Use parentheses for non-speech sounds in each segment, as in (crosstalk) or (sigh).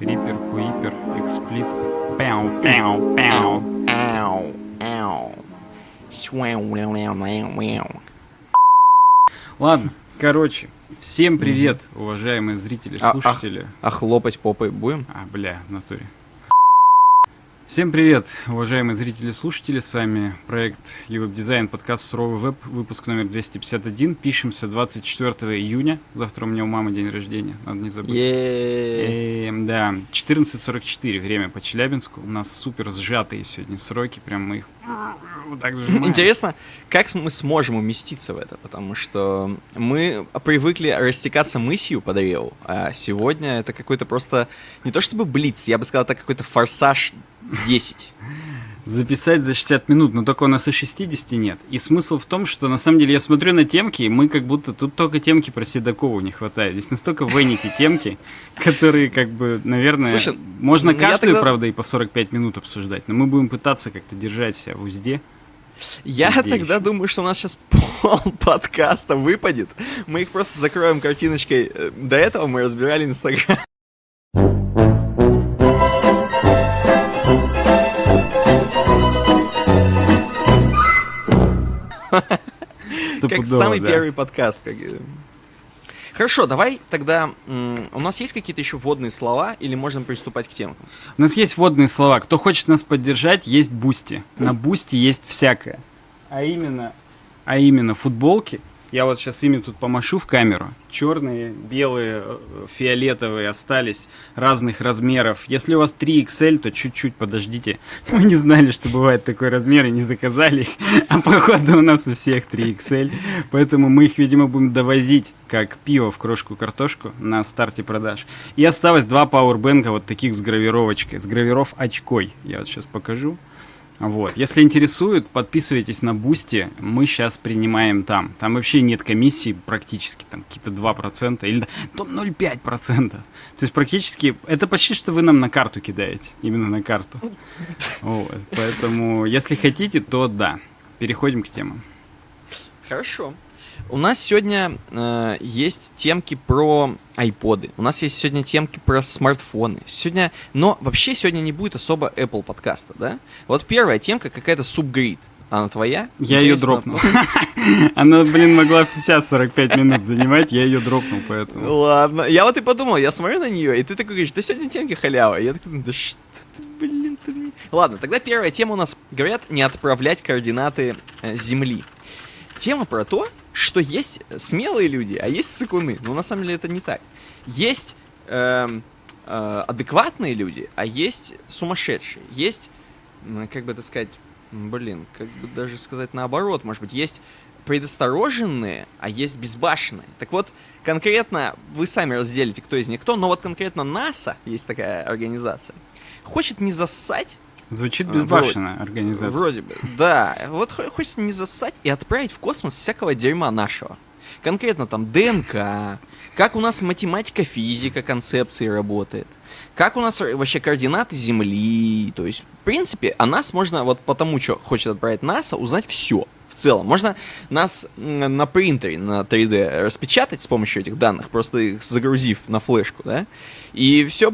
Рипер, хуипер, эксплит. Пяу, пяу, пяу. Ау, ау. Свэу, ляу, ляу, ляу, ляу. Ладно, короче, всем привет, уважаемые зрители, А- а- слушатели. А хлопать попой будем? А, бля, в натуре. Всем привет, уважаемые зрители и слушатели, с вами проект Ювеб Дизайн, подкаст Суровый Веб, выпуск номер 251, пишемся 24 июня, завтра у меня у мамы день рождения, надо не забыть. Е. Эм, да, 14.44 время по Челябинску. У нас супер сжатые сегодня сроки, прям мы их вот так сжимаем. Интересно, как мы сможем уместиться в это, потому что мы привыкли растекаться мысью по древу, а сегодня это какой-то просто, не то чтобы блиц, я бы сказал, это какой-то форсаж 10. Записать за 60 минут, но только у нас и 60 нет. И смысл в том, что на самом деле я смотрю на темки, и мы как будто тут только темки про Седокову не хватает. Здесь настолько венити темки, (laughs) которые как бы, наверное, Слушай, можно ну каждую, тогда- правда, и по 45 минут обсуждать, но мы будем пытаться как-то держать себя в узде. Я Где тогда думаю, что у нас сейчас (laughs) пол подкаста выпадет. Мы их просто закроем картиночкой. Э, До этого мы разбирали Инстаграм. (laughs) Как самый первый подкаст. Хорошо, давай тогда... У нас есть какие-то еще вводные слова, или можно приступать к темам? У нас есть вводные слова. Кто хочет нас поддержать, есть Boosty. На Boosty есть всякое. А именно, а именно футболки. Я вот сейчас ими тут помашу в камеру. Черные, белые, э, фиолетовые остались разных размеров. Если у вас 3XL, то чуть-чуть подождите. (laughs) Мы не знали, что бывает такой размер и не заказали их. (laughs) А походу у нас у всех 3XL. Поэтому мы их, видимо, будем довозить как пиво в Крошку Картошку на старте продаж. И осталось два пауэрбэнка вот таких с гравировочкой, с гравировочкой. Я вот сейчас покажу. Вот. Если интересует, подписывайтесь на Boosty, мы сейчас принимаем там. Там вообще нет комиссии практически, там какие-то 2% или до 0,5%. То есть практически, это почти что вы нам на карту кидаете, именно на карту. Вот. Поэтому, если хотите, то да. Переходим к темам. Хорошо. У нас сегодня э, есть темки про айподы. У нас есть сегодня темки про смартфоны. Сегодня, но вообще сегодня не будет особо Apple подкаста, да? Вот первая темка какая-то субгрид. Она твоя? Я ее Интересно. дропнул. (laughs) Она, блин, могла 50-45 минут занимать, я ее дропнул, поэтому. Ладно. Я вот и подумал, я смотрю на нее, и ты такой говоришь, да сегодня темки халява. Я такой, да что ты, блин, ты мне... Ладно, тогда первая тема у нас, говорят, не отправлять координаты э, Земли. Тема про то, что есть смелые люди, а есть сыкуны. Но на самом деле это не так. Есть эм, э, адекватные люди, а есть сумасшедшие. Есть, как бы это сказать, блин, как бы даже сказать наоборот, может быть, есть предостороженные, а есть безбашенные. Так вот, конкретно вы сами разделите, кто из них кто, но вот конкретно НАСА, есть такая организация, хочет не зассать Звучит А, безбашенная организация. Вроде бы. Да, вот хо- хочется не засать и отправить в космос всякого дерьма нашего. Конкретно там ДНК, как у нас математика, физика, концепции работает, как у нас вообще координаты Земли. То есть, в принципе, о нас можно вот по тому, что хочет отправить НАСА, узнать все. В целом, можно нас на принтере, на 3D распечатать с помощью этих данных, просто их загрузив на флешку, да, и все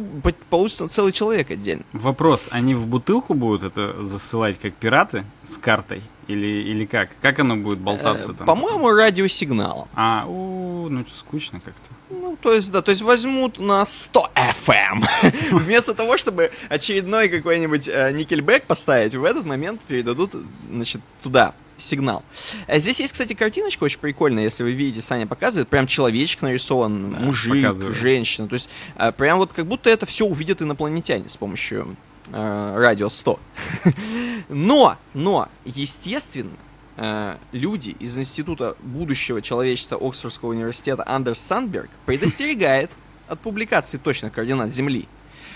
получится целый человек отдельно. Вопрос, они в бутылку будут это засылать как пираты с картой? Или, или как? Как оно будет болтаться Э, там? По-моему, радиосигналом. А, у, ну что, скучно как-то. Ну, то есть, да, то есть возьмут на 100 FM. (laughs) Вместо того, чтобы очередной какой-нибудь э, никельбэк поставить, в этот момент передадут, значит, туда сигнал. А Здесь есть, кстати, картиночка очень прикольная, если вы видите, Саня показывает, прям человечек нарисован, Да, мужик, показываю. женщина, то есть э, прям вот как будто это все увидят инопланетяне с помощью э, радио 100. (laughs) Но, но, естественно, э, люди из Института будущего человечества Оксфордского университета Андерс Сандберг (laughs) предостерегает от публикации точных координат Земли.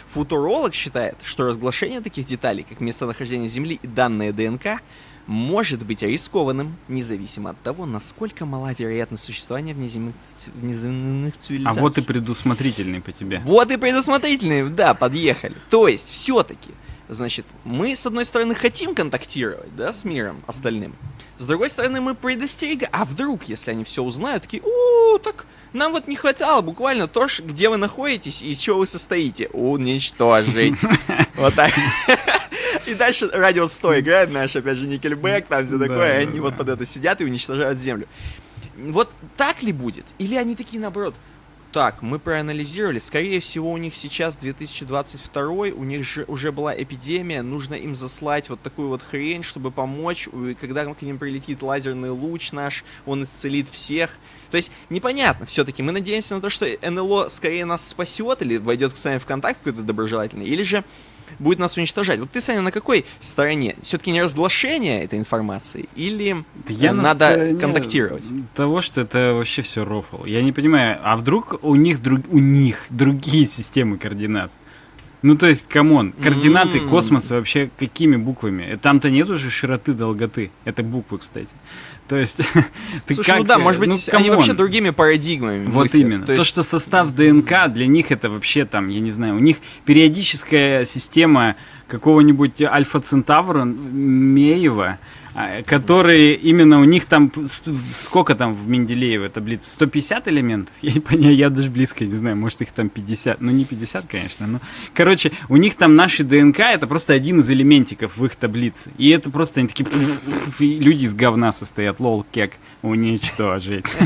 Футуролог считает, что разглашение таких деталей, как местонахождение Земли и данные ДНК, может быть рискованным, независимо от того, насколько мала вероятность существования внеземных, внеземных А цивилизаций. вот и предусмотрительный по тебе. Вот и предусмотрительные, да, подъехали. То есть, все-таки, значит, мы, с одной стороны, хотим контактировать, да, с миром остальным. С другой стороны, мы предостерегаем. А вдруг, если они все узнают, такие, о, так Нам вот не хватало буквально то, где вы находитесь и из чего вы состоите. Уничтожить. (laughs) Вот так. И дальше радио 100 играет, наш, опять же, Никельбэк, там все такое, и они вот под это сидят и уничтожают землю. Вот так ли будет? Или они такие наоборот? Так, мы проанализировали, скорее всего, у них сейчас 2022, у них же уже была эпидемия, нужно им заслать вот такую вот хрень, чтобы помочь, и когда к ним прилетит лазерный луч наш, он исцелит всех. То есть непонятно все-таки. Мы надеемся на то, что НЛО скорее нас спасет или войдет с нами в контакт какой-то доброжелательный, или же будет нас уничтожать. Вот ты, Саня, на какой стороне? Все-таки не разглашение этой информации или Да я на надо стороне контактировать? Того, что это вообще все рофл. Я не понимаю, а вдруг у них, друг, у них другие (laughs) системы координат? Ну, то есть, come on, координаты М. космоса вообще какими буквами? Э, Там-то нет уже широты, долготы. Это буквы, кстати. То есть, (laughs) ты Слушай, как... ну да, э, может быть, ну, они вообще другими парадигмами. Вот мыслят. именно. То То, есть, что состав ДНК для них это вообще там, я не знаю, у них периодическая система какого-нибудь Альфа Центавра Меева, которые именно у них там сколько там в Менделеевой таблице? 150 элементов? (laughs) Я не понимаю, я даже близко не знаю, может их там 50. Ну не 50, конечно, но... Короче, у них там наши ДНК это просто один из элементиков в их таблице. И это просто они такие... Люди из говна состоят, лол, кек, уничтожить. (laughs)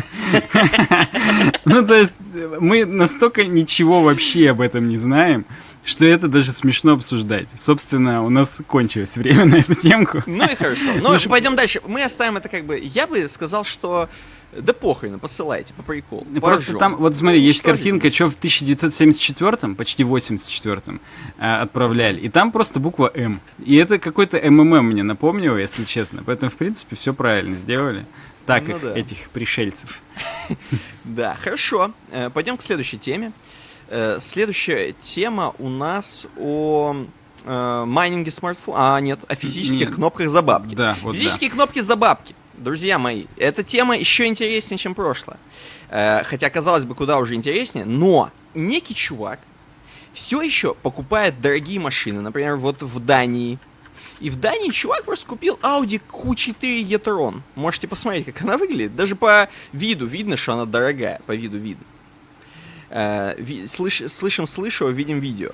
Ну, то есть, э, мы настолько ничего вообще об этом не знаем, что это даже смешно обсуждать. Собственно, у нас кончилось время (laughs) на эту темку. Ну и хорошо. Ну, Ну, пойдем дальше. Мы оставим это как бы... Я бы сказал, что... Да похрен, посылайте, по приколу. Просто там, вот смотри, есть Уничтожить картинка, что в 1974, почти 84 отправляли, и там просто буква М. И это какой-то МММ мне напомнило, если честно. Поэтому, в принципе, все правильно сделали. Так Ну их, да. этих пришельцев. (laughs) Да, хорошо. Э, Пойдем к следующей теме. Э, Следующая тема у нас о э, майнинге смартфона. А, нет, о физических кнопках за бабки. Да, вот да. Физические кнопки за бабки. Друзья мои, эта тема еще интереснее, чем прошлое. Э, Хотя, казалось бы, куда уже интереснее, но некий чувак все еще покупает дорогие машины, например, вот в Дании. И в Дании чувак просто купил Audi Q4 e-tron. Можете посмотреть, как она выглядит. Даже по виду видно, что она дорогая. По виду видно. Э, слышим, слышу, видим видео.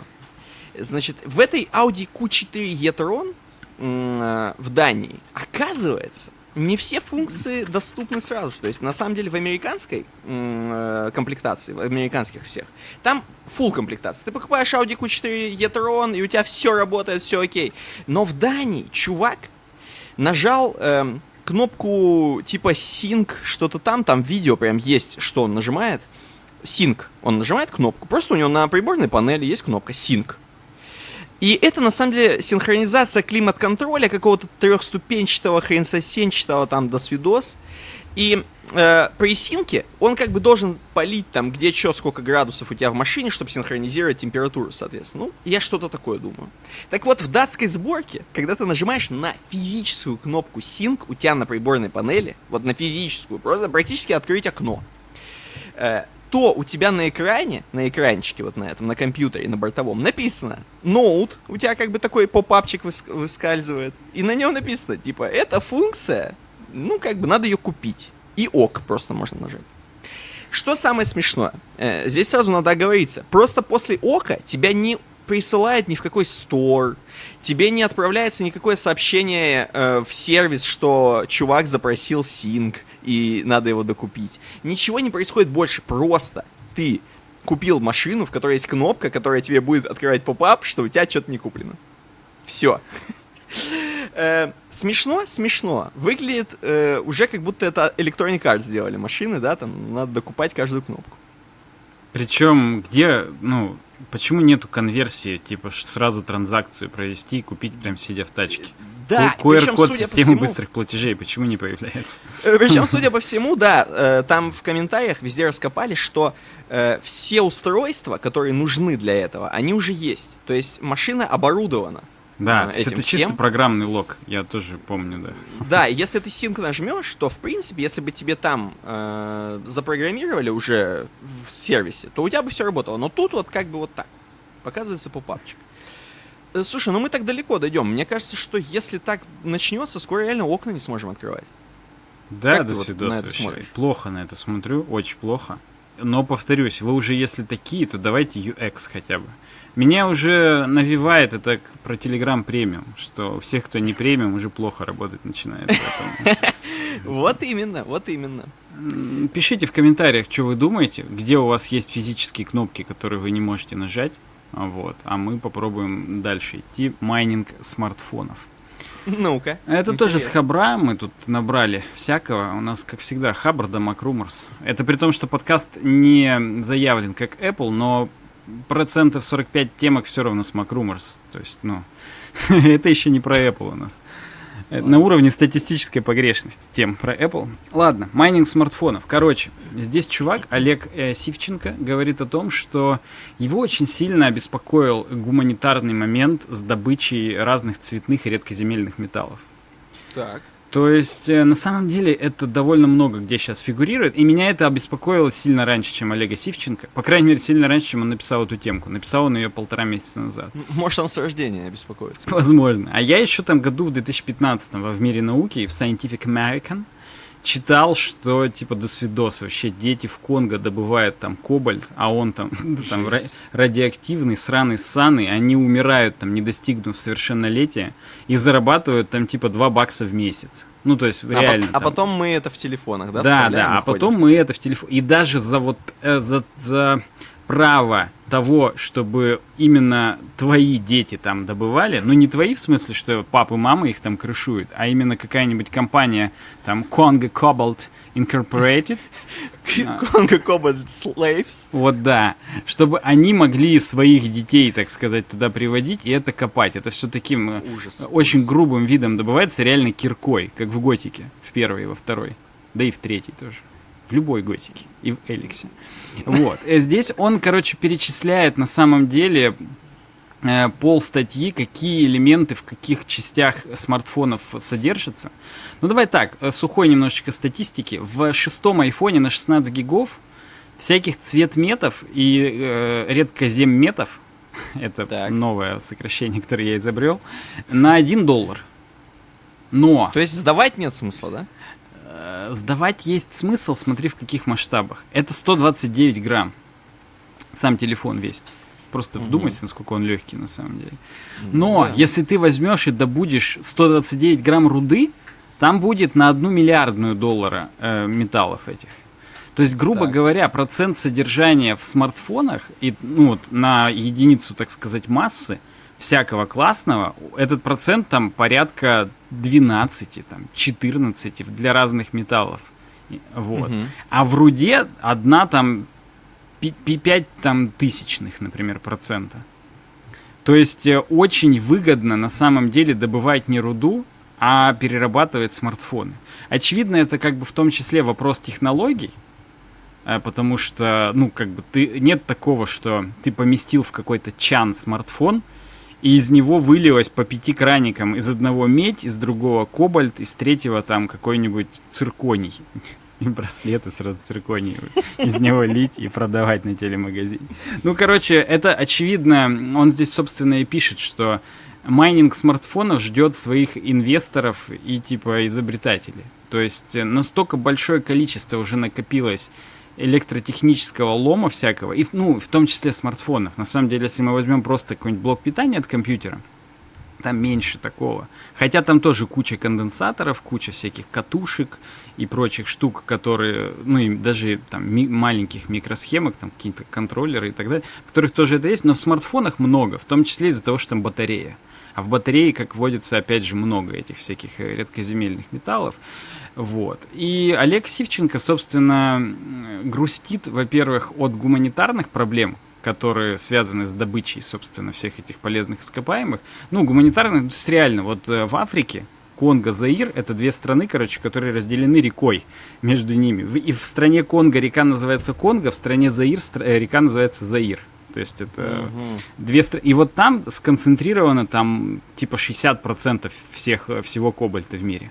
Значит, в этой Audi Q4 e-tron э, в Дании, оказывается, не все функции доступны сразу же. То есть, на самом деле, в американской э, комплектации, в американских всех, там full комплектация. Ты покупаешь Audi Q4 e-tron, и у тебя все работает, все окей. Но в Дании чувак нажал эм, кнопку типа Sync, что-то там, там видео прям есть, что он нажимает. Sync. Он нажимает кнопку. Просто у него на приборной панели есть кнопка Sync. И это на самом деле синхронизация климат-контроля какого-то трехступенчатого, хренсосенчатого там до свидос. И э, при синке он как бы должен полить там где что, сколько градусов у тебя в машине, чтобы синхронизировать температуру, соответственно. Ну, я что-то такое думаю. Так вот, в датской сборке, когда ты нажимаешь на физическую кнопку Sync у тебя на приборной панели, вот на физическую, просто практически открыть окно, э, то у тебя на экране, на экранчике вот на этом, на компьютере, на бортовом, написано ноут, у тебя как бы такой поп-апчик выс- выскальзывает, и на нем написано, типа, эта функция, ну, как бы надо ее купить. И ок просто можно нажать. Что самое смешное? Э, здесь сразу надо оговориться. Просто после ока тебя не присылает ни в какой стор, тебе не отправляется никакое сообщение э, в сервис, что чувак запросил синк и надо его докупить. Ничего не происходит больше, просто ты купил машину, в которой есть кнопка, которая тебе будет открывать поп-ап, что у тебя что-то не куплено. Все. (laughs) Э, Смешно, смешно. Выглядит э, уже как будто это Electronic Arts сделали машины, да, там надо докупать каждую кнопку. Причем, где, ну, почему нету конверсии, типа сразу транзакцию провести и купить прям сидя в тачке? Да, QR-код системы всему- быстрых платежей почему не появляется? Причем, (laughs) судя по всему, да, э, там в комментариях везде раскопали, что э, все устройства, которые нужны для этого, они уже есть. То есть машина оборудована. Да, А, то есть этим это чисто всем? программный лог, я тоже помню, да. (laughs) Да, если ты синк нажмешь, то, в принципе, если бы тебе там э, запрограммировали уже в сервисе, то у тебя бы все работало. Но тут вот как бы вот так. Показывается попапчик. Э, Слушай, ну мы так далеко дойдем. Мне кажется, что если так начнется, скоро реально окна не сможем открывать. Да, Как до вот свидос это вообще. Плохо на это смотрю, очень плохо. Но, повторюсь, вы уже если такие, то давайте UX хотя бы. Меня уже навевает это про Telegram премиум, что всех, кто не премиум, уже плохо работать начинает. (laughs) Вот именно, вот именно. Пишите в комментариях, что вы думаете, где у вас есть физические кнопки, которые вы не можете нажать. Вот. А мы попробуем дальше идти. Майнинг смартфонов. Ну-ка. Это интересно. тоже с Хабра мы тут набрали всякого. У нас, как всегда, Хабр да MacRumors. Это при том, что подкаст не заявлен как Apple, но процентов 45 темок все равно с MacRumors. То есть, ну, (laughs) это еще не про Apple у нас. На уровне статистической погрешности тем про Apple. Ладно, майнинг смартфонов. Короче, здесь чувак, Олег э, Сивченко, говорит о том, что его очень сильно обеспокоил гуманитарный момент с добычей разных цветных и редкоземельных металлов. Так. То есть, э, на самом деле, это довольно много где сейчас фигурирует, и меня это обеспокоило сильно раньше, чем Олега Сивченко. По крайней мере, сильно раньше, чем он написал эту темку. Написал он ее полтора месяца назад. Может, он с рождения беспокоится. Возможно. А я еще там году в 2015 в «Мире науки» в Scientific American читал, что типа до свидос вообще дети в Конго добывают там кобальт, а он там, (laughs) там радиоактивный, сраный, ссаный, они умирают там, не достигнув совершеннолетия, и зарабатывают там типа 2 бакса в месяц. Ну, то есть, а реально. А, там... а потом мы это в телефонах, да? Да, да, а потом мы это в телефон. И даже за вот э, за, за право того, чтобы именно твои дети там добывали, ну не твои в смысле, что папа и мама их там крышуют, а именно какая-нибудь компания, там Congo Cobalt Incorporated. (laughs) Congo Cobalt Slaves. Вот да, чтобы они могли своих детей, так сказать, туда приводить и это копать. Это все таким ужас, очень ужас. грубым видом добывается, реально киркой, как в Готике, в первой и во второй, да и в третьей тоже в любой готике и в Эликсе. Вот. Э, здесь он, короче, перечисляет на самом деле э, пол статьи, какие элементы в каких частях смартфонов содержатся. Ну давай так, э, сухой немножечко статистики. В шестом айфоне на 16 гигов всяких цветметов и э, редкоземметов, (laughs) это так. новое сокращение, которое я изобрел, на 1 доллар. Но... То есть сдавать нет смысла, да? Э, сдавать есть смысл, смотри в каких масштабах. Это 129 грамм. Сам телефон весит. Просто вдумайся, насколько он легкий на самом деле. Но да. если ты возьмешь и добудешь 129 грамм руды, там будет на одну миллиардную доллара э, металлов этих. То есть, грубо так. говоря, процент содержания в смартфонах и ну, вот, на единицу, так сказать, массы всякого классного, этот процент там порядка 12, там, 14 для разных металлов. Вот. Угу. А в руде одна там 5 там, тысячных, например, процента. То есть э, очень выгодно на самом деле добывать не руду, а перерабатывать смартфоны. Очевидно, это как бы в том числе вопрос технологий, э, потому что, ну, как бы ты нет такого, что ты поместил в какой-то чан смартфон, и из него вылилось по пяти краникам. Из одного медь, из другого кобальт, из третьего там какой-нибудь цирконий. (laughs) И браслеты сразу цирконий из него лить и продавать на телемагазине. Ну, короче, это очевидно. Он здесь, собственно, и пишет, что майнинг смартфонов ждет своих инвесторов и типа изобретателей. То есть настолько большое количество уже накопилось электротехнического лома всякого, и, ну, в том числе смартфонов. На самом деле, если мы возьмем просто какой-нибудь блок питания от компьютера, там меньше такого. Хотя там тоже куча конденсаторов, куча всяких катушек и прочих штук, которые, ну и даже там ми- маленьких микросхемок, там какие-то контроллеры и так далее, которых тоже это есть, но в смартфонах много, в том числе из-за того, что там батарея. А в батарее, как водится, опять же, много этих всяких э, редкоземельных металлов. Вот. И Олег Сивченко, собственно, грустит, во-первых, от гуманитарных проблем, которые связаны с добычей, собственно, всех этих полезных ископаемых. Ну, гуманитарных, индустриально. Вот э, в Африке Конго, Заир — это две страны, короче, которые разделены рекой между ними. И в стране Конго река называется Конго, в стране Заир э, река называется Заир. То есть это угу. две страны. И вот там сконцентрировано там типа 60% всех, всего кобальта в мире.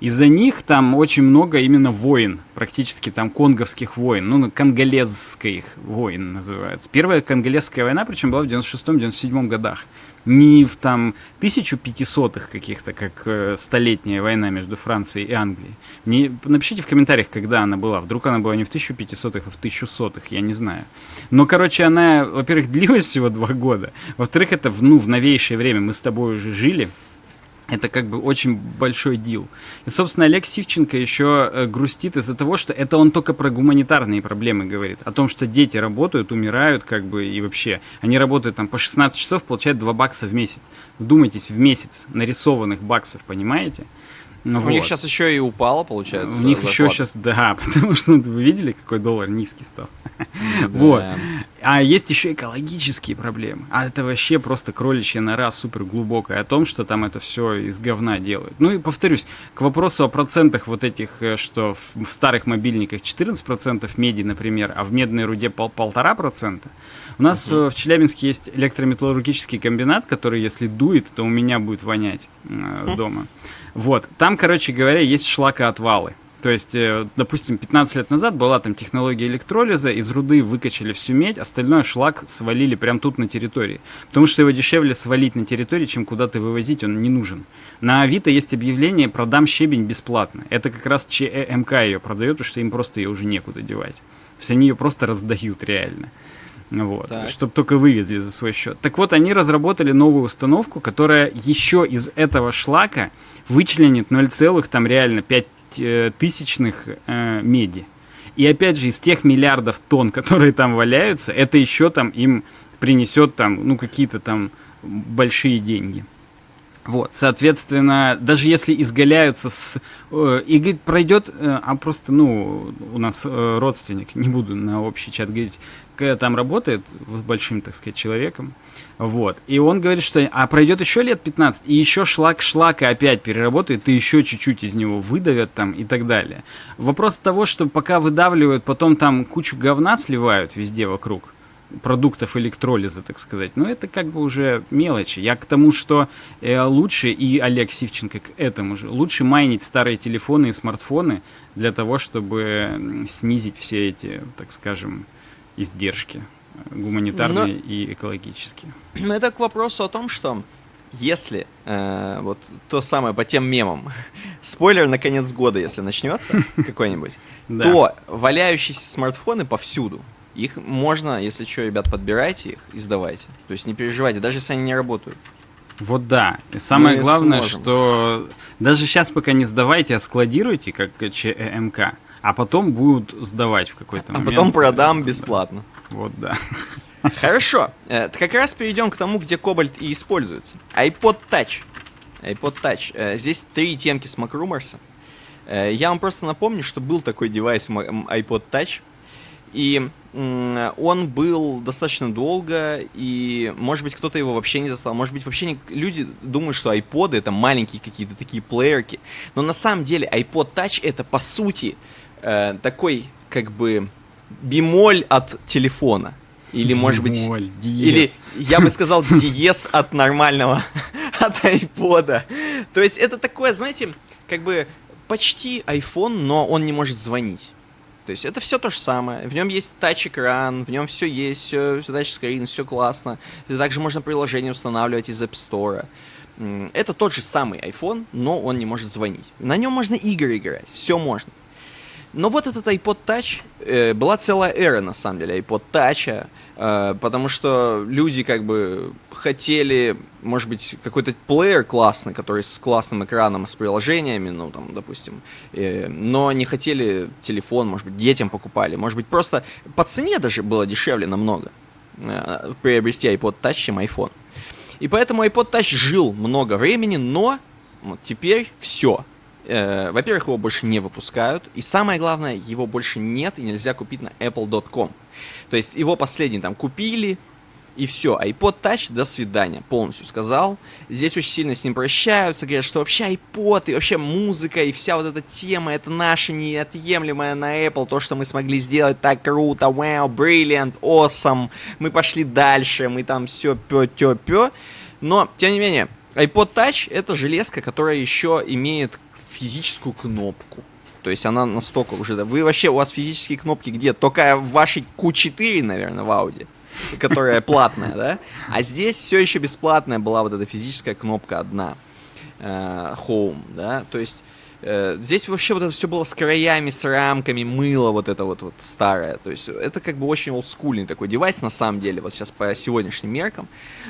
Из-за них там очень много именно войн, практически там конговских войн, ну, конголезских войн называется. Первая конголезская война, причем была в 96-97 годах не в там 1500-х каких-то, как э, столетняя война между Францией и Англией. Мне, напишите в комментариях, когда она была. Вдруг она была не в 1500-х, а в 1100-х, я не знаю. Но, короче, она, во-первых, (laughs) длилась всего два года. Во-вторых, это в, ну, в новейшее время. Мы с тобой уже жили это как бы очень большой дил. И, собственно, Олег Сивченко еще э, грустит из-за того, что это он только про гуманитарные проблемы говорит. О том, что дети работают, умирают, как бы, и вообще. Они работают там по 16 часов, получают 2 бакса в месяц. Вдумайтесь, в месяц нарисованных баксов, понимаете? Ну, У вот. них сейчас еще и упало, получается. У них еще сейчас, да, (laughs) потому что ну, вы видели, какой доллар низкий стал. (laughs) Вот. А есть еще экологические проблемы. А это вообще просто кроличья нора супер глубокая о том, что там это все из говна делают. Ну и повторюсь, к вопросу о процентах вот этих, э, что в, в старых мобильниках 14% меди, например, а в медной руде пол, полтора процента. У нас uh-huh. в Челябинске есть электрометаллургический комбинат, который, если дует, то у меня будет вонять э, uh-huh. дома. Вот, там, короче говоря, есть шлакоотвалы. То есть, э, допустим, 15 лет назад была там технология электролиза, из руды выкачали всю медь, остальное шлак свалили прямо тут на территории. Потому что его дешевле свалить на территории, чем куда-то вывозить, он не нужен. На Авито есть объявление «продам щебень бесплатно». Это как раз ЧМК ее продает, потому что им просто ее уже некуда девать. То есть они ее просто раздают реально. Вот, чтобы только вывезли за свой счет. Так вот, они разработали новую установку, которая еще из этого шлака вычленит 0, там реально 5 э, тысячных э, меди. И опять же, из тех миллиардов тонн, (laughs) которые там валяются, это еще там им принесет там, ну, какие-то там большие деньги. Вот, соответственно, даже если изгаляются с... Э, и говорит, пройдет, э, а просто, ну, у нас э, родственник, не буду на общий чат говорить, когда там работает с большим, так сказать, человеком, вот, и он говорит, что, а пройдет еще лет 15, и еще шлак шлака опять переработает, и еще чуть-чуть из него выдавят там и так далее. Вопрос того, что пока выдавливают, потом там кучу говна сливают везде вокруг, продуктов электролиза, так сказать. Но это как бы уже мелочи. Я к тому, что э, лучше, и Олег Сивченко к этому же, лучше майнить старые телефоны и смартфоны для того, чтобы снизить все эти, так скажем, издержки э, гуманитарные Но... и экологические. (clears throat) Это к вопросу о том, что если э, вот то самое по тем мемам, (laughs) спойлер на конец года, если начнется (laughs) какой-нибудь, то валяющиеся смартфоны повсюду, их можно, если что, ребят, подбирайте их и сдавайте. То есть не переживайте, даже если они не работают. Вот да. И самое Мы главное, сможем. что даже сейчас пока не сдавайте, а складируйте, как ЧМК, а потом будут сдавать в какой-то а момент. А потом продам бесплатно. Вот да. (laughs) Хорошо. Э, как раз перейдем к тому, где кобальт и используется. iPod Touch. iPod Touch. Э, здесь три темки с MacRumors. Э, я вам просто напомню, что был такой девайс iPod Touch. И он был достаточно долго, и, может быть, кто-то его вообще не застал. Может быть, вообще не... люди думают, что iPod это маленькие какие-то такие плеерки. Но на самом деле iPod Touch это, по сути, э, такой, как бы, бемоль от телефона. Или, может быть... Диез. Или, я бы сказал, диез от нормального, (laughs) от iPod. То есть, это такое, знаете, как бы, почти iPhone, но он не может звонить. То есть это все то же самое. В нем есть тач-экран, в нем все есть, все, все тач-скрин, все классно. Также можно приложение устанавливать из App Store. Это тот же самый iPhone, но он не может звонить. На нем можно игры играть, все можно. Но вот этот iPod Touch, э, была целая эра, на самом деле, iPod Touch, э, потому что люди как бы хотели, может быть, какой-то плеер классный, который с классным экраном, с приложениями, ну, там, допустим, э, но не хотели телефон, может быть, детям покупали, может быть, просто по цене даже было дешевле намного э, приобрести iPod Touch, чем iPhone. И поэтому iPod Touch жил много времени, но вот теперь все, э, во-первых, его больше не выпускают, и самое главное, его больше нет и нельзя купить на apple.com. То есть его последний там купили, и все, iPod Touch, до свидания, полностью сказал. Здесь очень сильно с ним прощаются, говорят, что вообще iPod и вообще музыка и вся вот эта тема, это наша неотъемлемая на Apple, то, что мы смогли сделать так круто, wow, brilliant, awesome, мы пошли дальше, мы там все пё-тё-пё. Но, тем не менее, iPod Touch это железка, которая еще имеет физическую кнопку. То есть она настолько уже... Вы вообще, у вас физические кнопки где? Только в вашей Q4, наверное, в Audi, которая платная, да? А здесь все еще бесплатная была вот эта физическая кнопка одна. Э, home, да? То есть Э, здесь вообще вот это все было с краями, с рамками, мыло вот это вот, вот старое. То есть это как бы очень олдскульный такой девайс на самом деле, вот сейчас по сегодняшним меркам.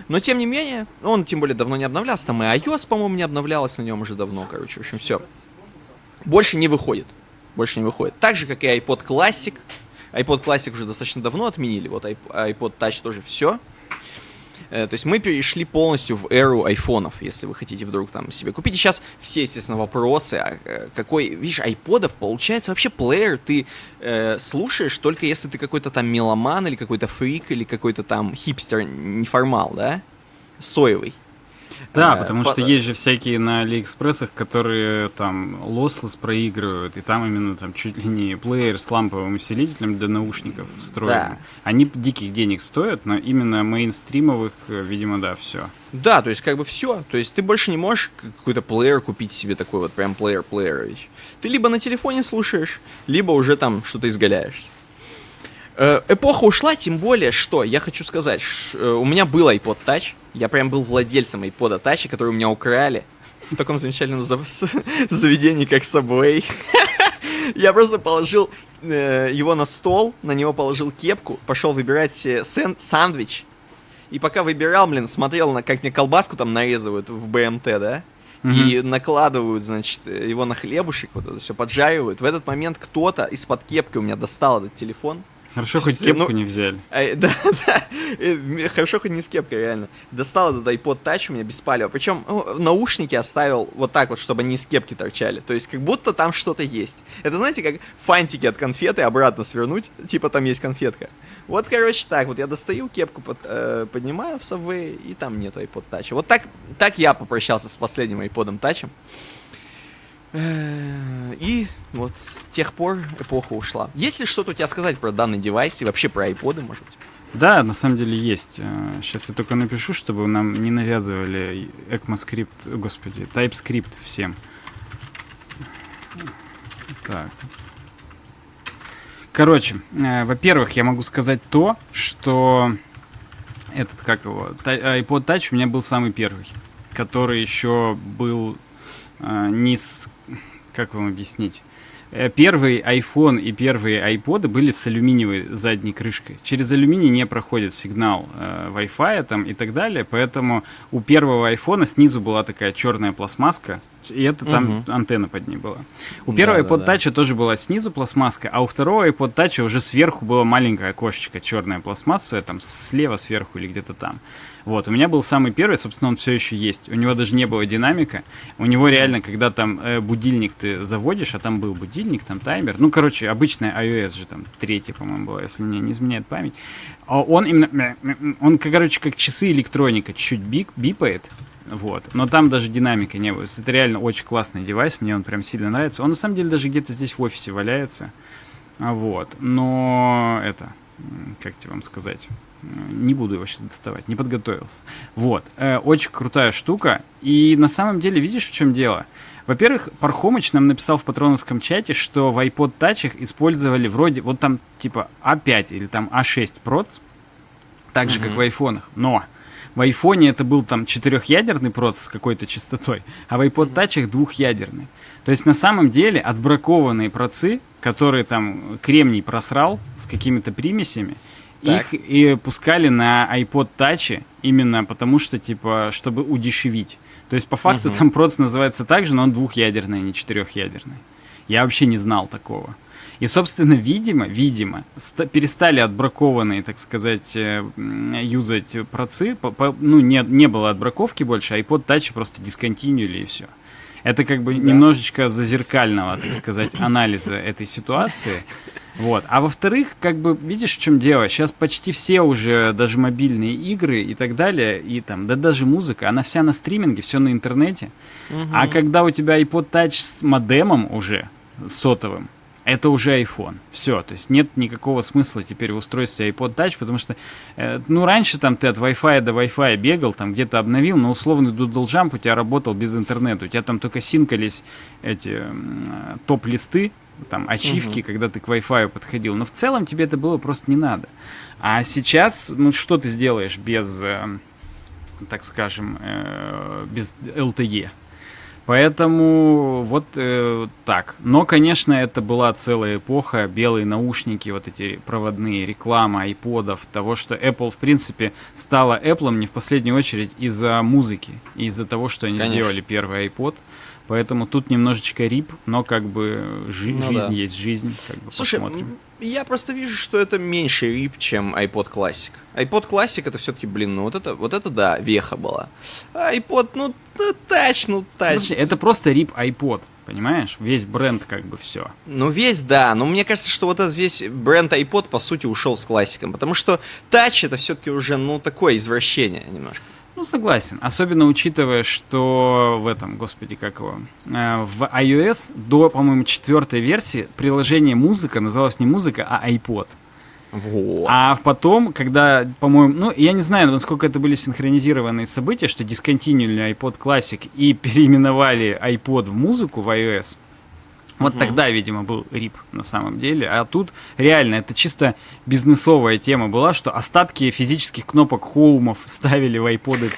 Но тем не менее, он тем более давно не обновлялся. Там и iOS, по-моему, не обновлялась на нем уже давно, короче. В общем, все. Больше не выходит. Больше не выходит. Так же, как и iPod Classic. iPod Classic уже достаточно давно отменили. Вот iPod Touch тоже все. Э, то есть мы перешли полностью в эру айфонов, если вы хотите вдруг там себе купить. И сейчас все, естественно, вопросы, а э, какой, видишь, айподов получается вообще плеер ты э, слушаешь только если ты какой-то там меломан или какой-то фрик или какой-то там хипстер неформал, да? Соевый. Да, э, потому по... что есть же всякие на Алиэкспрессах, которые там lossless проигрывают, и там именно там чуть ли не плеер с ламповым усилителем для наушников встроен. Да. Они диких денег стоят, но именно мейнстримовых, э, видимо, да, все. Да, то есть как бы все. То есть ты больше не можешь какой-то плеер купить себе такой вот прям плеер-плеер. Ты либо на телефоне слушаешь, либо уже там что-то изгаляешься. Э, эпоха ушла, тем более, что я хочу сказать, у меня был iPod Touch, я прям был владельцем iPod Touch, который у меня украли в таком замечательном заведении, как Subway. (laughs) Я просто положил э, его на стол, на него положил кепку, пошел выбирать себе сандвич. И пока выбирал, блин, смотрел, на, как мне колбаску там нарезывают в БМТ, да? Mm-hmm. И накладывают, значит, его на хлебушек, вот это все поджаривают. В этот момент кто-то из-под кепки у меня достал этот телефон, Хорошо, хоть кепку ну, не взяли. А, (laughs) да, да. Э, хорошо, хоть не с кепкой, реально. Достал этот iPod Touch у меня без палева. Причем ну, наушники оставил вот так вот, чтобы они с кепки торчали. То есть, как будто там что-то есть. Это, знаете, как фантики от конфеты обратно свернуть. Типа там есть конфетка. Вот, короче, так вот. Я достаю кепку, под, э, поднимаю в Subway, и там нету iPod Touch. Вот так, так я попрощался с последним iPod Touch. Э, и вот с тех пор эпоха ушла. Есть ли что-то у тебя сказать про данный девайс и вообще про iPod, может быть? Да, на самом деле есть. Сейчас э, я только напишу, чтобы нам не навязывали ECMAScript, господи, TypeScript всем. Так. Короче, э, во-первых, я могу сказать то, что этот, как его, iPod Touch у меня был самый первый, который еще был не с как вам объяснить? Э, первый iPhone и первые iPod были с алюминиевой задней крышкой. Через алюминий не проходит сигнал э, Wi-Fi там и так далее, поэтому у первого iPhone снизу была такая черная пластмасска, и это там угу. антенна под ней была. У первого да, iPod да, Touch да. тоже была снизу пластмасска, а у второго iPod Touch уже сверху было маленькое окошечко черная пластмасса, там слева сверху или где-то там. Вот, у меня был самый первый, собственно, он все еще есть. У него даже не было динамика. У него реально, когда там э, будильник ты заводишь, а там был будильник, там таймер. Ну, короче, обычная iOS же там третья, по-моему, была, если мне не изменяет память. А он именно, он, короче, как часы электроника, чуть-чуть бип, бипает. Вот. Но там даже динамика не было. Это реально очень классный девайс, мне он прям сильно нравится. Он на самом деле даже где-то здесь в офисе валяется. Вот. Но это, как тебе вам сказать, не буду его сейчас доставать, не подготовился. Вот. Э, очень крутая штука. И на самом деле, видишь, в чем дело? Во-первых, Пархомыч нам написал в патроновском чате, что в iPod Touch использовали вроде вот там типа А5 или там А6 проц, так же, mm-hmm. как в айфонах. Но в айфоне это был там четырехъядерный процесс с какой-то частотой, а в iPod Touch двухъядерный. То есть на самом деле отбракованные процы, которые там кремний просрал с какими-то примесями, так. их и пускали на iPod Touch именно потому, что типа, чтобы удешевить. То есть по факту угу. там процесс называется так же, но он двухъядерный, а не четырехъядерный. Я вообще не знал такого. И, собственно, видимо, видимо, перестали отбракованные, так сказать, э, юзать процы. По, по, ну, не, не было отбраковки больше, а iPod Touch просто дисконтинуили и все. Это как бы да. немножечко зазеркального, так сказать, анализа этой ситуации. Вот. А во-вторых, как бы, видишь, в чем дело? Сейчас почти все уже, даже мобильные игры и так далее, и там, да даже музыка, она вся на стриминге, все на интернете. Угу. А когда у тебя iPod Touch с модемом уже, сотовым, это уже iPhone. Все, то есть нет никакого смысла теперь в устройстве iPod Touch, потому что, э, ну, раньше там ты от Wi-Fi до Wi-Fi бегал, там где-то обновил, но условный Doodle Jump у тебя работал без интернета, у тебя там только синкались эти э, топ-листы, там, ачивки, угу. когда ты к Wi-Fi подходил, но в целом тебе это было просто не надо. А сейчас, ну, что ты сделаешь без, э, так скажем, э, без LTE? Поэтому вот э, так. Но, конечно, это была целая эпоха. Белые наушники, вот эти проводные, реклама айподов, того, что Apple, в принципе, стала Apple не в последнюю очередь из-за музыки, из-за того, что они конечно. сделали первый iPod. Поэтому тут немножечко рип, но как бы жи- ну, жизнь да. есть жизнь. Как бы Слушай, посмотрим. я просто вижу, что это меньше рип, чем iPod Classic. iPod Classic это все-таки, блин, ну вот это, вот это да, веха была. А iPod, ну, тач, ну тач. Это просто рип iPod. Понимаешь? Весь бренд как бы все. Ну, весь, да. Но мне кажется, что вот этот весь бренд iPod, по сути, ушел с классиком. Потому что Touch это все-таки уже, ну, такое извращение немножко. Ну, согласен. Особенно учитывая, что в этом, господи, как его, э, в iOS до, по-моему, четвертой версии приложение музыка называлось не музыка, а iPod. Вот. А потом, когда, по-моему, ну, я не знаю, насколько это были синхронизированные события, что дисконтинуили iPod Classic и переименовали iPod в музыку в iOS. Вот угу. тогда, видимо, был рип на самом деле. А тут реально это чисто бизнесовая тема была, что остатки физических кнопок хоумов (laughs) ставили в iPod.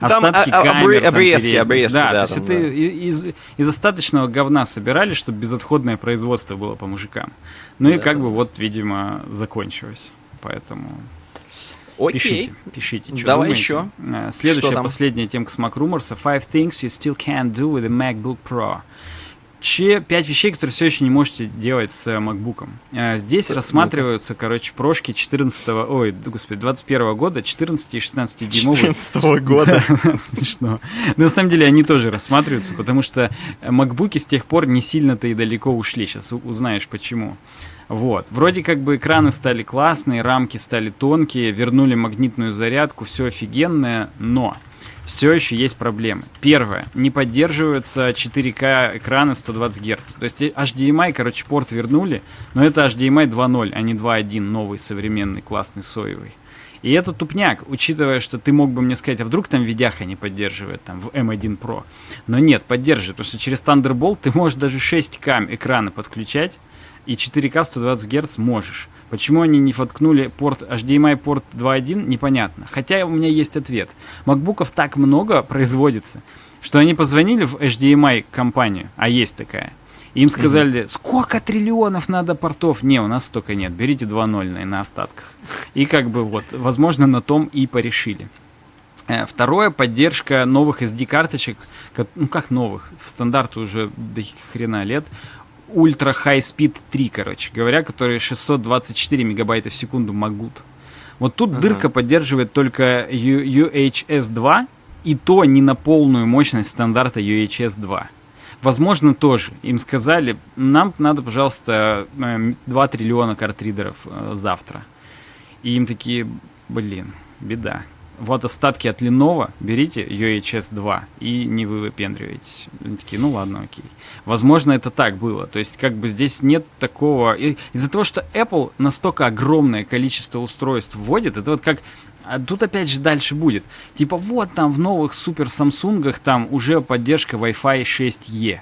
Остатки а, а, камер. Обрезки, обрезки, да. То есть это из, остаточного говна собирали, чтобы безотходное производство было по мужикам. Ну и как бы вот, видимо, закончилось. Поэтому Окей. Пишите, пишите, что Давай думаете. еще. Э, следующая, последняя темка с Rumors. Five things you still can't do with a MacBook Pro че, пять вещей, которые все еще не можете делать с MacBook. Э, здесь так, рассматриваются, ну короче, прошки 14 ой, господи, 21 года, 14 и 16 дюймовые. 14 года. (laughs) (laughs) Смешно. Но на самом деле они тоже рассматриваются, потому что MacBook с тех пор не сильно-то и далеко ушли. Сейчас узнаешь почему. Вот. Вроде как бы экраны стали классные, рамки стали тонкие, вернули магнитную зарядку, все офигенное, но все еще есть проблемы. Первое. Не поддерживаются 4К экраны 120 Гц. То есть HDMI, короче, порт вернули, но это HDMI 2.0, а не 2.1, новый, современный, классный, соевый. И это тупняк, учитывая, что ты мог бы мне сказать, а вдруг там видяха не поддерживает там в M1 Pro. Но нет, поддерживает, потому что через Thunderbolt ты можешь даже 6К экраны подключать, и 4К 120 Гц можешь. Почему они не воткнули порт HDMI порт 2.1, непонятно. Хотя у меня есть ответ. Макбуков так много производится, что они позвонили в HDMI компанию, а есть такая. Им сказали, угу. сколько триллионов надо портов? Не, у нас столько нет, берите 2.0 на остатках. И как бы вот, возможно, на том и порешили. Э, второе, поддержка новых SD-карточек, ну как новых, в стандарте уже до хрена лет, Ультра High Speed 3, короче говоря, которые 624 мегабайта в секунду могут. Вот тут ага. дырка поддерживает только UHS 2, и то не на полную мощность стандарта UHS 2. Возможно, тоже. Им сказали, нам надо, пожалуйста, 2 эм, триллиона картридеров э, завтра. И им такие, блин, беда вот остатки от Lenovo, берите UHS 2 и не вы выпендриваетесь. Они такие, ну ладно, окей. Возможно, это так было. То есть, как бы здесь нет такого... Из-за того, что Apple настолько огромное количество устройств вводит, это вот как а тут опять же дальше будет. Типа вот там в новых супер Самсунгах там уже поддержка Wi-Fi 6E.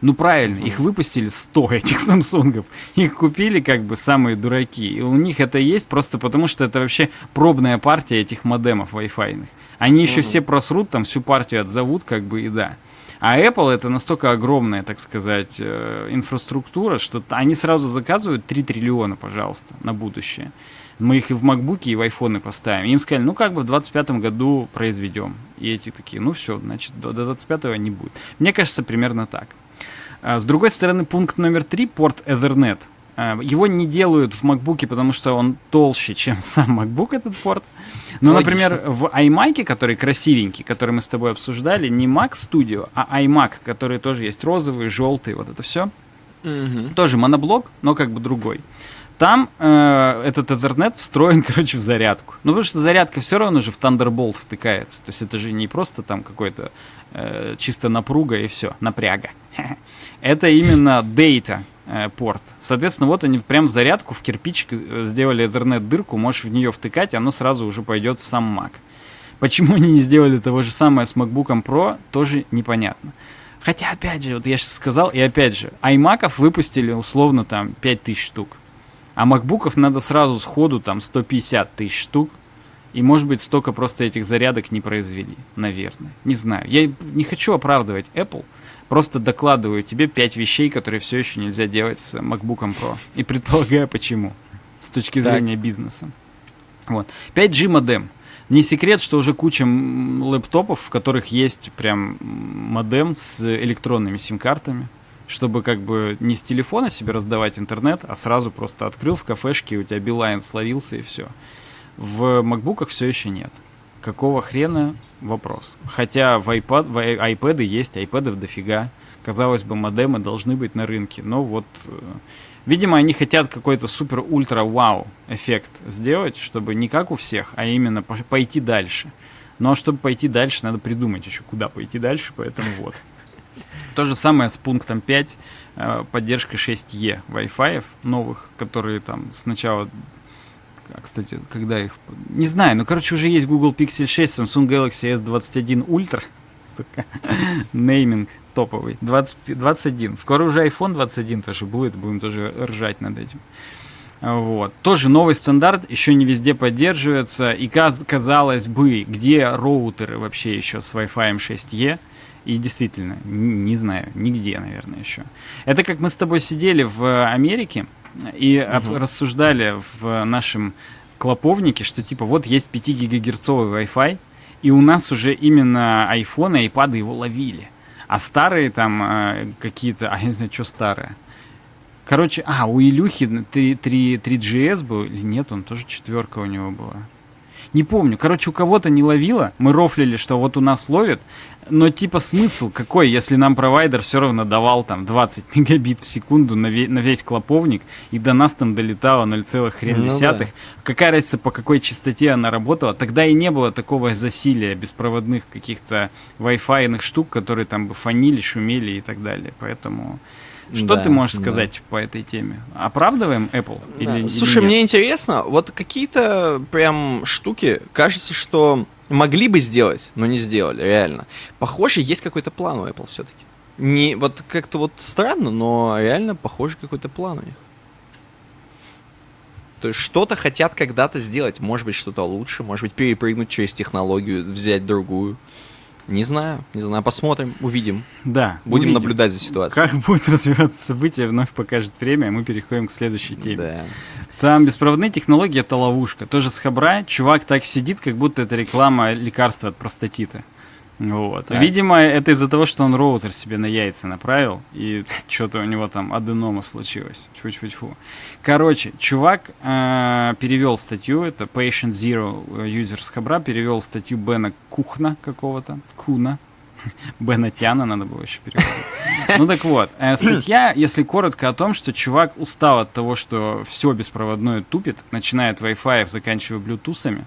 Ну правильно, их выпустили 100 этих Самсунгов. Их купили как бы самые дураки. И у них это есть просто потому, что это вообще пробная партия этих модемов Wi-Fi. Они еще все просрут, там всю партию отзовут, как бы и да. А Apple это настолько огромная, так сказать, э, инфраструктура, что они сразу заказывают 3 триллиона, пожалуйста, на будущее. Мы их и в MacBook, и в iPhone поставим. И им сказали, ну как бы в 25 году произведем. И эти такие, ну все, значит, до 25 не будет. Мне кажется, примерно так. А, с другой стороны, пункт номер три, порт Ethernet. А, его не делают в MacBook, потому что он толще, (laughs) чем сам MacBook, этот порт. Но, Логично. например, в iMac, который красивенький, который мы с тобой обсуждали, не Mac Studio, а iMac, который тоже есть розовый, желтый, вот это все. Угу. Тоже моноблок, но как бы другой. Там э, этот Ethernet встроен, (laughs) короче, в зарядку. Ну, потому что зарядка все равно же в Thunderbolt втыкается. То есть это же не просто там какой-то э, чисто напруга и все, напряга. (laughs) Это именно Data э, порт. Соответственно, вот они прям в зарядку, в кирпичик э, сделали Ethernet-дырку, можешь в нее втыкать, и оно сразу уже пойдет в сам Mac. (laughs) Почему они не сделали того же самое с MacBook Pro, тоже непонятно. Хотя, опять же, вот я сейчас сказал, и опять же, iMac выпустили условно там 5000 штук. А макбуков надо сразу сходу там 150 тысяч штук. И может быть столько просто этих зарядок не произвели, наверное. Не знаю. Я не хочу оправдывать Apple. Просто докладываю тебе 5 вещей, которые все еще нельзя делать с MacBook Pro. И предполагаю почему. С точки зрения так. бизнеса. Вот. 5G модем. Не секрет, что уже куча лэптопов, в которых есть прям модем с электронными сим-картами, чтобы как бы не с телефона себе раздавать интернет, а сразу просто открыл в кафешке, у тебя Билайн словился и все. В макбуках все еще нет. Какого хрена? Вопрос. Хотя в, iPad, в iPad есть, iPad дофига. Казалось бы, модемы должны быть на рынке. Но вот, э, видимо, они хотят какой-то супер-ультра-вау эффект сделать, чтобы не как у всех, а именно пойти дальше. Но чтобы пойти дальше, надо придумать еще, куда пойти дальше, поэтому вот. То же самое с пунктом 5, э, поддержка 6E Wi-Fi новых, которые там сначала а, кстати, когда их... Не знаю, ну, короче, уже есть Google Pixel 6, Samsung Galaxy S21 Ultra. (laughs) Нейминг топовый. 20, 21. Скоро уже iPhone 21 тоже будет, будем тоже ржать над этим. Вот. Тоже новый стандарт, еще не везде поддерживается. И казалось бы, где роутеры вообще еще с Wi-Fi 6E? И действительно, не, знаю, нигде, наверное, еще. Это как мы с тобой сидели в Америке и угу. рассуждали в нашем клоповнике, что типа вот есть 5 гигагерцовый Wi-Fi, и у нас уже именно iPhone и iPad его ловили. А старые там э, какие-то, а я не знаю, что старое. Короче, а, у Илюхи 3, 3, 3GS был, или нет, он тоже четверка у него была. Не помню. Короче, у кого-то не ловило. Мы рофлили, что вот у нас ловит. Но типа смысл какой, если нам провайдер все равно давал там 20 (laughs) мегабит в секунду на, ве- на весь клоповник, и до нас там долетало 0, хрен ну, Да. Какая разница, по какой частоте она работала? Тогда и не было такого засилия беспроводных каких-то Wi-Fi штук, которые там бы фанили, шумели и так далее. Поэтому... Что да, ты можешь сказать да. по этой теме? Оправдываем Apple? Да. Или, Слушай, или мне интересно, вот какие-то прям штуки, кажется, что могли бы сделать, но не сделали, реально. Похоже, есть какой-то план у Apple все-таки. Не, вот как-то вот странно, но реально похоже какой-то план у них. То есть что-то хотят когда-то сделать. Может быть, что-то лучше, может быть, перепрыгнуть через технологию, взять другую. Не знаю, не знаю, посмотрим, увидим. Да. Будем увидим. наблюдать за ситуацией. Как (laughs) будет развиваться событие, вновь покажет время, и мы переходим к следующей теме. Да. Там беспроводные технологии это ловушка. Тоже с Хабра чувак так сидит, как будто это реклама лекарства от простатита. Вот. Так. Видимо, это из-за того, что он роутер себе на яйца направил, и что-то у него там аденома случилось. Тьфу-тьфу-тьфу. Короче, чувак э, перевел статью, это Patient Zero User с Хабра, перевел статью Бена Кухна какого-то, Куна, (laughs) Бена Тяна надо было еще переводить. Ну так вот, э, статья, если коротко, о том, что чувак устал от того, что все беспроводное тупит, начиная от Wi-Fi, заканчивая блютусами,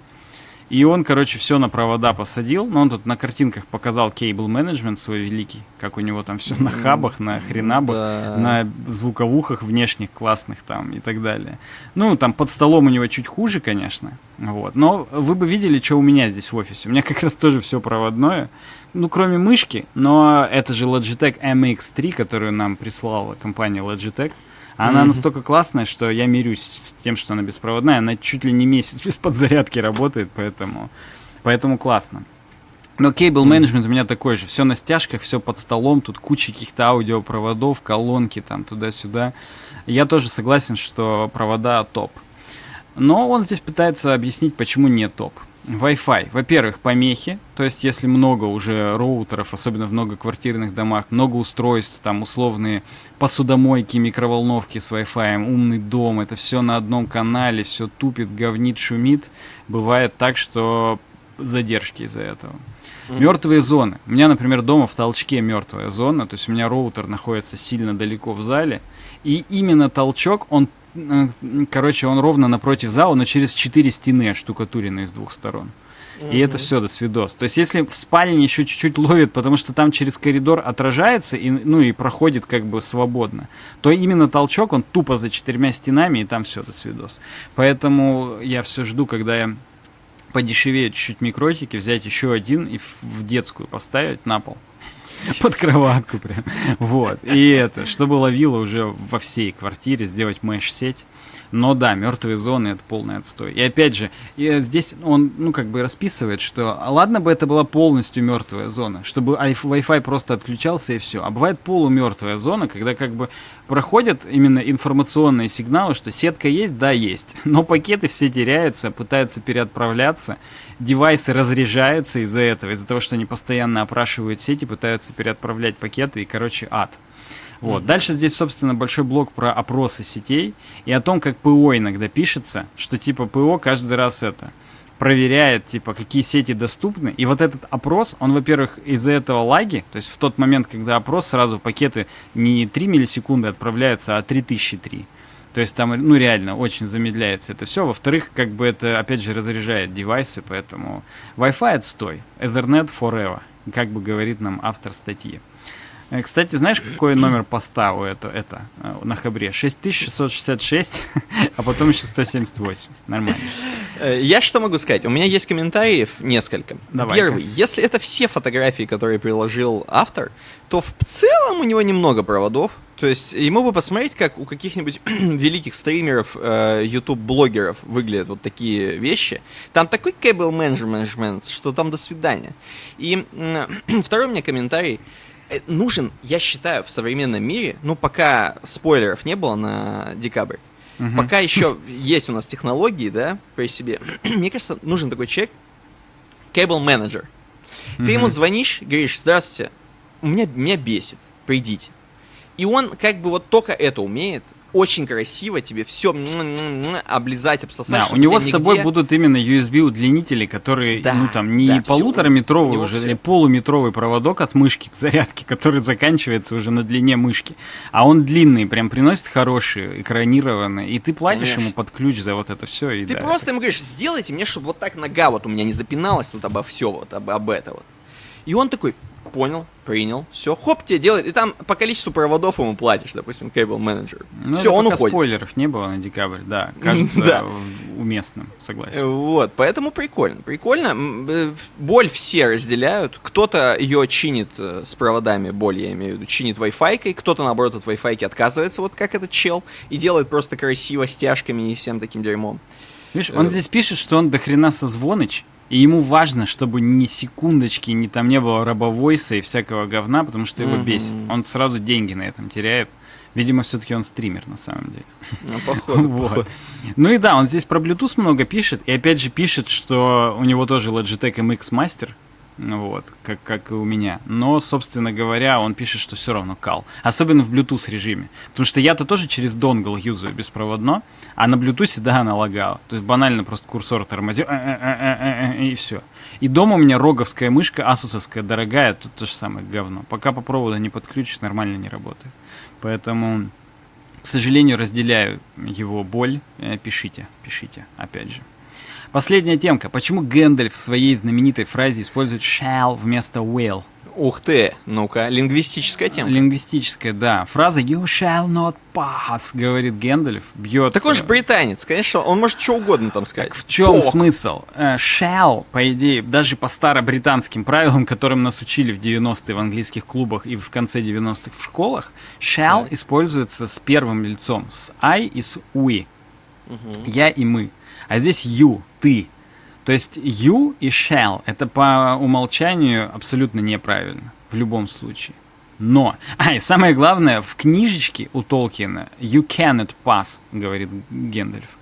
и он, короче, все на провода посадил. Но он тут на картинках показал кейбл менеджмент свой великий. Как у него там все на хабах, на хренабах, да. на звуковухах внешних классных там и так далее. Ну, там под столом у него чуть хуже, конечно. Вот. Но вы бы видели, что у меня здесь в офисе. У меня как раз тоже все проводное. Ну, кроме мышки, но это же Logitech MX3, которую нам прислала компания Logitech. Она mm-hmm. настолько классная, что я мирюсь с тем, что она беспроводная. Она чуть ли не месяц (laughs) без подзарядки работает, поэтому, поэтому классно. Но кейбл менеджмент у меня такой же. Все на стяжках, все под столом, тут куча каких-то аудиопроводов, колонки там туда-сюда. Я тоже согласен, что провода топ. Но он здесь пытается объяснить, почему не топ. Wi-Fi. Во-первых, помехи, то есть если много уже роутеров, особенно в многоквартирных домах, много устройств, там условные посудомойки, микроволновки с Wi-Fi, умный дом, это все на одном канале, все тупит, говнит, шумит. Бывает так, что задержки из-за этого. Мертвые зоны. У меня, например, дома в толчке мертвая зона, то есть у меня роутер находится сильно далеко в зале, и именно толчок, он Короче, он ровно напротив зала, но через четыре стены оштукатуренные с двух сторон. и это все, до свидос. То есть, если в спальне еще чуть-чуть ловит, потому что там через коридор отражается, и, ну и проходит как бы свободно, то именно толчок, он тупо за четырьмя стенами, и там все, до свидос. Поэтому я все жду, когда я подешевее чуть-чуть микротики, взять еще один и в детскую поставить на пол. (laughs) Под кроватку прям. Вот. И это, чтобы ловило уже во всей квартире, сделать меш-сеть. Но да, мертвые зоны это полный отстой. И опять же, и здесь он, ну, как бы расписывает, что а ладно бы это была полностью мертвая зона, чтобы Wi-Fi просто отключался и все. А бывает полумертвая зона, когда как бы проходят именно информационные сигналы, что сетка есть, да, есть. (laughs) Но пакеты все теряются, пытаются переотправляться, девайсы разряжаются из-за этого, из-за того, что они постоянно опрашивают сети, пытаются переотправлять пакеты, и, короче, ад. Вот. Mm-hmm. Дальше здесь, собственно, большой блок про опросы сетей и о том, как ПО иногда пишется, что типа ПО каждый раз это проверяет, типа, какие сети доступны. И вот этот опрос, он, во-первых, из-за этого лаги, то есть в тот момент, когда опрос, сразу пакеты не 3 миллисекунды отправляются, а 3003. То есть там, ну, реально, очень замедляется это все. Во-вторых, как бы это, опять же, разряжает девайсы, поэтому Wi-Fi отстой. Ethernet forever, как бы говорит нам автор статьи. Э, кстати, знаешь, какой номер поста у это, это э, на Хабре? 6666, (laughs) а потом еще 178. Нормально. Э, я что могу сказать? У меня есть комментариев несколько. Давай Первый. Если это все фотографии, которые приложил автор, то в целом у него немного проводов. То есть ему бы посмотреть, как у каких-нибудь (clears throat) великих стримеров, YouTube-блогеров выглядят вот такие вещи. Там такой cable management, что там до свидания. И (clears throat) второй у меня комментарий. Э, нужен, я считаю, в современном мире, ну, пока спойлеров не было на декабрь, угу. пока еще есть у нас технологии, да, при себе, (clears throat) мне кажется, нужен такой человек, cable менеджер. Ты угу. ему звонишь, говоришь, здравствуйте, меня, меня бесит, придите. И он как бы вот только это умеет, очень красиво тебе все облизать, обсосать. Да, у него с собой нигде... будут именно USB удлинители, которые, да, ну там, не да, полутораметровый уже, все. или полуметровый проводок от мышки к зарядке, (laughs) который заканчивается уже на длине мышки. А он длинный, прям приносит хороший, экранированный, и ты платишь Конечно. ему под ключ за вот это все. И ты да, просто это... ему говоришь, сделайте мне, чтобы вот так нога вот у меня не запиналась тут обо все, вот об, об это вот. И он такой, понял, принял, все, хоп, тебе делает, и там по количеству проводов ему платишь, допустим, Cable Manager. Ну, все, он уходит. спойлеров не было на декабрь, да, (laughs) кажется да. уместным, согласен. Вот, поэтому прикольно, прикольно. Э, боль все разделяют, кто-то ее чинит э, с проводами, боль я имею в виду, чинит Wi-Fi, кто-то, наоборот, от Wi-Fi отказывается, вот как этот чел, и делает просто красиво стяжками и всем таким дерьмом. Видишь, он э, здесь пишет, что он дохрена созвоныч, и ему важно, чтобы ни секундочки, ни там не было рабовойса и всякого говна, потому что его mm-hmm. бесит. Он сразу деньги на этом теряет. Видимо, все-таки он стример на самом деле. Ну, походу, (laughs) вот. походу. Ну и да, он здесь про Bluetooth много пишет. И опять же пишет, что у него тоже Logitech MX Master вот, как, как и у меня. Но, собственно говоря, он пишет, что все равно кал. Особенно в Bluetooth режиме. Потому что я-то тоже через донгл юзаю беспроводно, а на Bluetooth, да, она лагала. То есть банально просто курсор тормозил, э, э, э, и все. И дома у меня роговская мышка, асусовская, дорогая, тут то же самое говно. Пока по проводу не подключишь, нормально не работает. Поэтому, к сожалению, разделяю его боль. Пишите, пишите, опять же. Последняя темка. Почему Гэндальф в своей знаменитой фразе использует shall вместо will? Ух ты, ну-ка, лингвистическая тема. Лингвистическая, да. Фраза «You shall not pass», говорит Гэндальф, бьет... Так он же британец, конечно, он может что угодно там сказать. Так в чем Фок. смысл? Uh, shall, по идее, даже по старобританским правилам, которым нас учили в 90-е в английских клубах и в конце 90-х в школах, shall да. используется с первым лицом, с I и с we. Угу. Я и мы. А здесь you, ты. То есть you и shall это по умолчанию абсолютно неправильно в любом случае. Но, а и самое главное, в книжечке у Толкина you cannot pass, говорит Гендальф.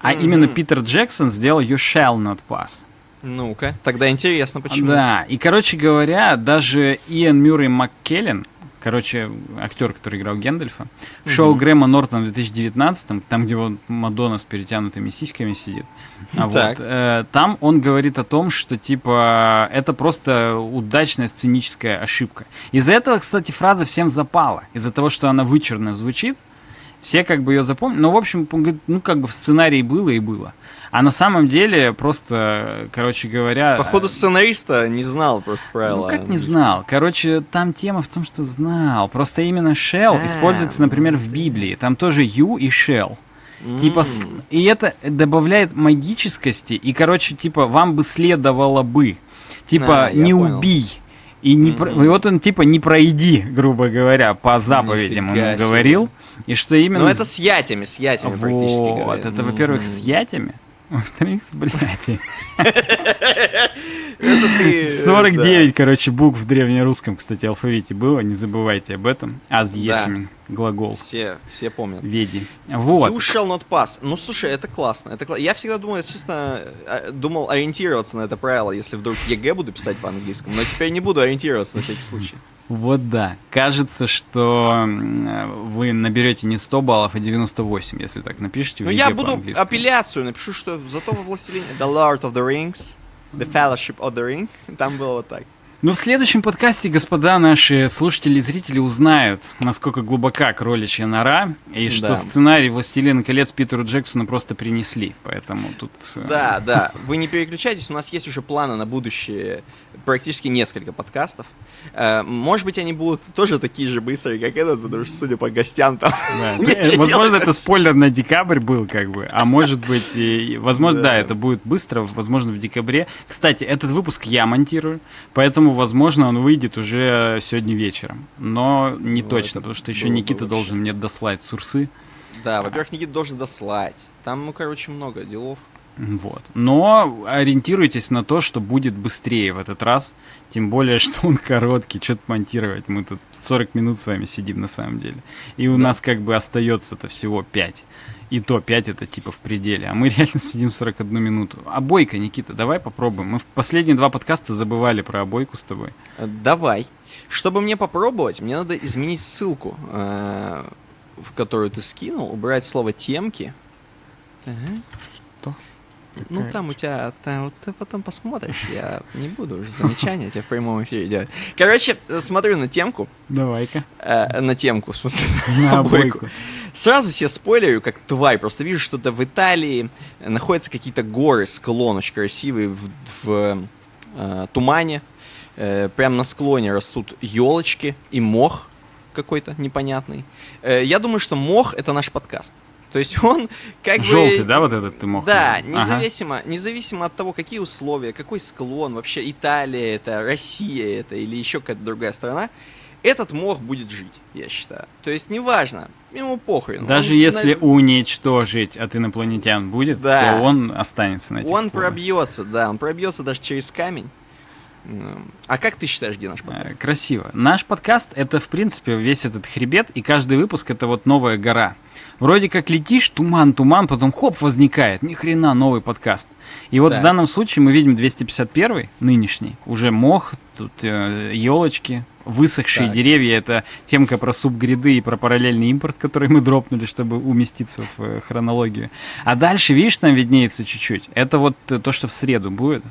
А mm-hmm. именно Питер Джексон сделал you shall not pass. Ну-ка, тогда интересно, почему. Да, и, короче говоря, даже Иэн Мюррей МакКеллен, короче, актер, который играл Гендальфа. Mm-hmm. Шоу Грэма Нортона в 2019, там, где вот Мадонна с перетянутыми сиськами сидит. А вот, э, там он говорит о том, что, типа, это просто удачная сценическая ошибка. Из-за этого, кстати, фраза всем запала. Из-за того, что она вычурно звучит, Все как бы ее запомнили. Но, в общем, он говорит, ну, как бы в сценарии было и было. А на самом деле, просто, короче говоря... Походу, сценариста не знал просто правила. Ну, как не знал? Короче, там тема в том, что знал. Просто именно shell А, используется, например, в Библии. Там тоже you и shell. Типа, с- и это добавляет магическости, и, короче, типа, вам бы следовало бы, типа, А, не понял. И, не про- и вот он, типа, не пройди, грубо говоря, по заповедям Нифига ему себе. говорил. И что именно... Ну, это с ятями, с ятями практически Вот, это, во-первых, Мгм. с ятями, во-вторых, с блядями. (laughs) Это ты, 49, короче, букв в древнерусском, кстати, алфавите было, не забывайте об этом. Аз есмин, глагол, Все, все помнят. веди. Вот. You shall not pass. Ну, слушай, это классно. Это кла- Я всегда думал, если честно, э, думал ориентироваться на это правило, если вдруг ЕГЭ буду писать по-английскому. Но теперь не буду ориентироваться на всякий случай. Вот да. Кажется, что м, вы наберете не 100 баллов, а 98, если так напишите. Ну, я буду апелляцию, напишу, что зато во Властелине The Lord of the Rings, The Fellowship of the Ring, там было вот так. Ну, в следующем подкасте, господа, наши слушатели и зрители узнают, насколько глубока кроличья нора, и что Да. сценарий «Властелина колец» Питеру Джексону просто принесли. Поэтому тут... э, Да, да, вы не переключайтесь, у нас есть уже планы на будущее, практически несколько подкастов. Э, Может быть, они будут тоже такие же быстрые, как этот, потому что, судя по гостям, там Э, (laughs) Возможно, это спойлер на декабрь был, как бы. А может быть, возможно, да. Это будет быстро, возможно, в декабре. Кстати, этот выпуск я монтирую, поэтому, возможно, он выйдет уже сегодня вечером. Но не Ну, точно, потому что еще Никита должен мне дослать сурсы. Да, во-первых, Никита должен дослать. Там, ну, короче, много делов. Вот. Но ориентируйтесь на то, что будет быстрее в этот раз. Тем более, (laughs) что он короткий. Что-то монтировать. Мы тут 40 минут с вами сидим на самом деле. И у Да. нас как бы остается-то всего 5. И то 5 это типа в пределе. А мы (laughs) реально сидим 41 минуту. А бойка, Никита, давай попробуем. Мы в последние два подкаста забывали про обойку с тобой. Э, Давай. Чтобы мне попробовать, мне надо изменить ссылку, э, в которую ты скинул, убрать слово темки. Что? Ну, там у тебя, там, вот ты потом посмотришь, я не буду уже замечания тебе в прямом эфире делать. Короче, смотрю на темку, Давай-ка. э, на темку, в смысле, (laughs) На обойку. обойку. Сразу все спойлерю, как тварь. Просто вижу, что-то в Италии находятся какие-то горы, склон очень красивый в, в, э, тумане. Э, прям на склоне растут елочки и мох какой-то непонятный. Э, я думаю, что мох это наш подкаст. То есть он как Желтый, бы... да, вот этот ты мог? Да, назвать? Ага. независимо, независимо от того, какие условия, какой склон, вообще Италия это, Россия это или еще какая-то другая страна, этот мох будет жить, я считаю. То есть неважно, ему похрен. Даже Он если на- уничтожить от инопланетян будет, Да. то он останется на этих Он склонах. пробьется, да, он пробьется даже через камень. А как ты считаешь, где наш Э, подкаст? Красиво. Наш подкаст это, в принципе, весь этот хребет, и каждый выпуск это вот новая гора. Вроде как летишь, туман, туман, потом хоп, возникает. Ни хрена, новый подкаст. И вот Да. в данном случае мы видим 251 нынешний. Уже мох, тут елочки, высохшие Так. деревья. Это темка про субгриды и про параллельный импорт, который мы дропнули, чтобы уместиться в э, хронологию. А дальше, видишь, там виднеется чуть-чуть. Это вот э, то, что в среду будет.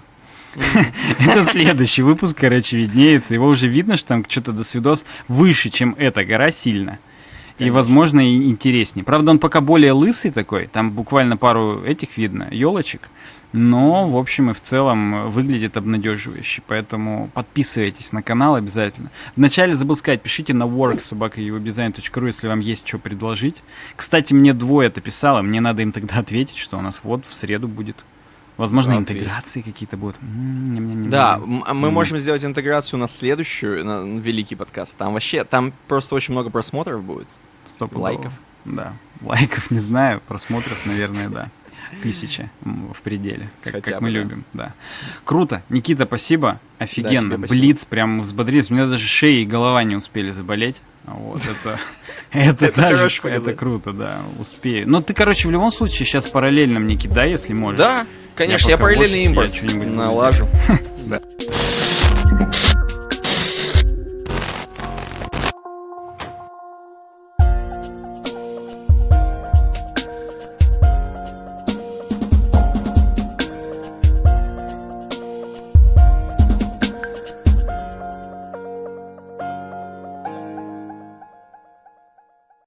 (laughs) Это следующий выпуск, короче, виднеется. Его уже видно, что там что-то до свидос выше, чем эта гора сильно. И, возможно, и интереснее. Правда, он пока более лысый такой. Там буквально пару этих видно, елочек. Но, в общем и в целом, выглядит обнадеживающе. Поэтому подписывайтесь на канал обязательно. Вначале забыл сказать, пишите на work.sobaka.uwebdesign.ru, если вам есть что предложить. Кстати, мне двое это писало. Мне надо им тогда ответить, что у нас вот в среду будет. Возможно, Ответь. интеграции какие-то будут. М, ням-ням-ням-ням. Да, мы можем сделать интеграцию на следующую, на великий подкаст. Там вообще, там просто очень много просмотров будет. Стопудово. лайков. Да. Лайков не знаю, просмотров, наверное, да. Тысяча м, в пределе, как, Хотя как бы, мы да. любим, да. Круто. Никита, спасибо. Офигенно. спасибо. Блиц, прям взбодрились. У меня даже шея и голова не успели заболеть. Вот это, (laughs) это, Это даже, это круто, да, успею. Но ты, короче, в любом случае сейчас параллельно мне кидай, если можешь. Да, конечно, я, параллельный я что-нибудь буду налажу. (laughs)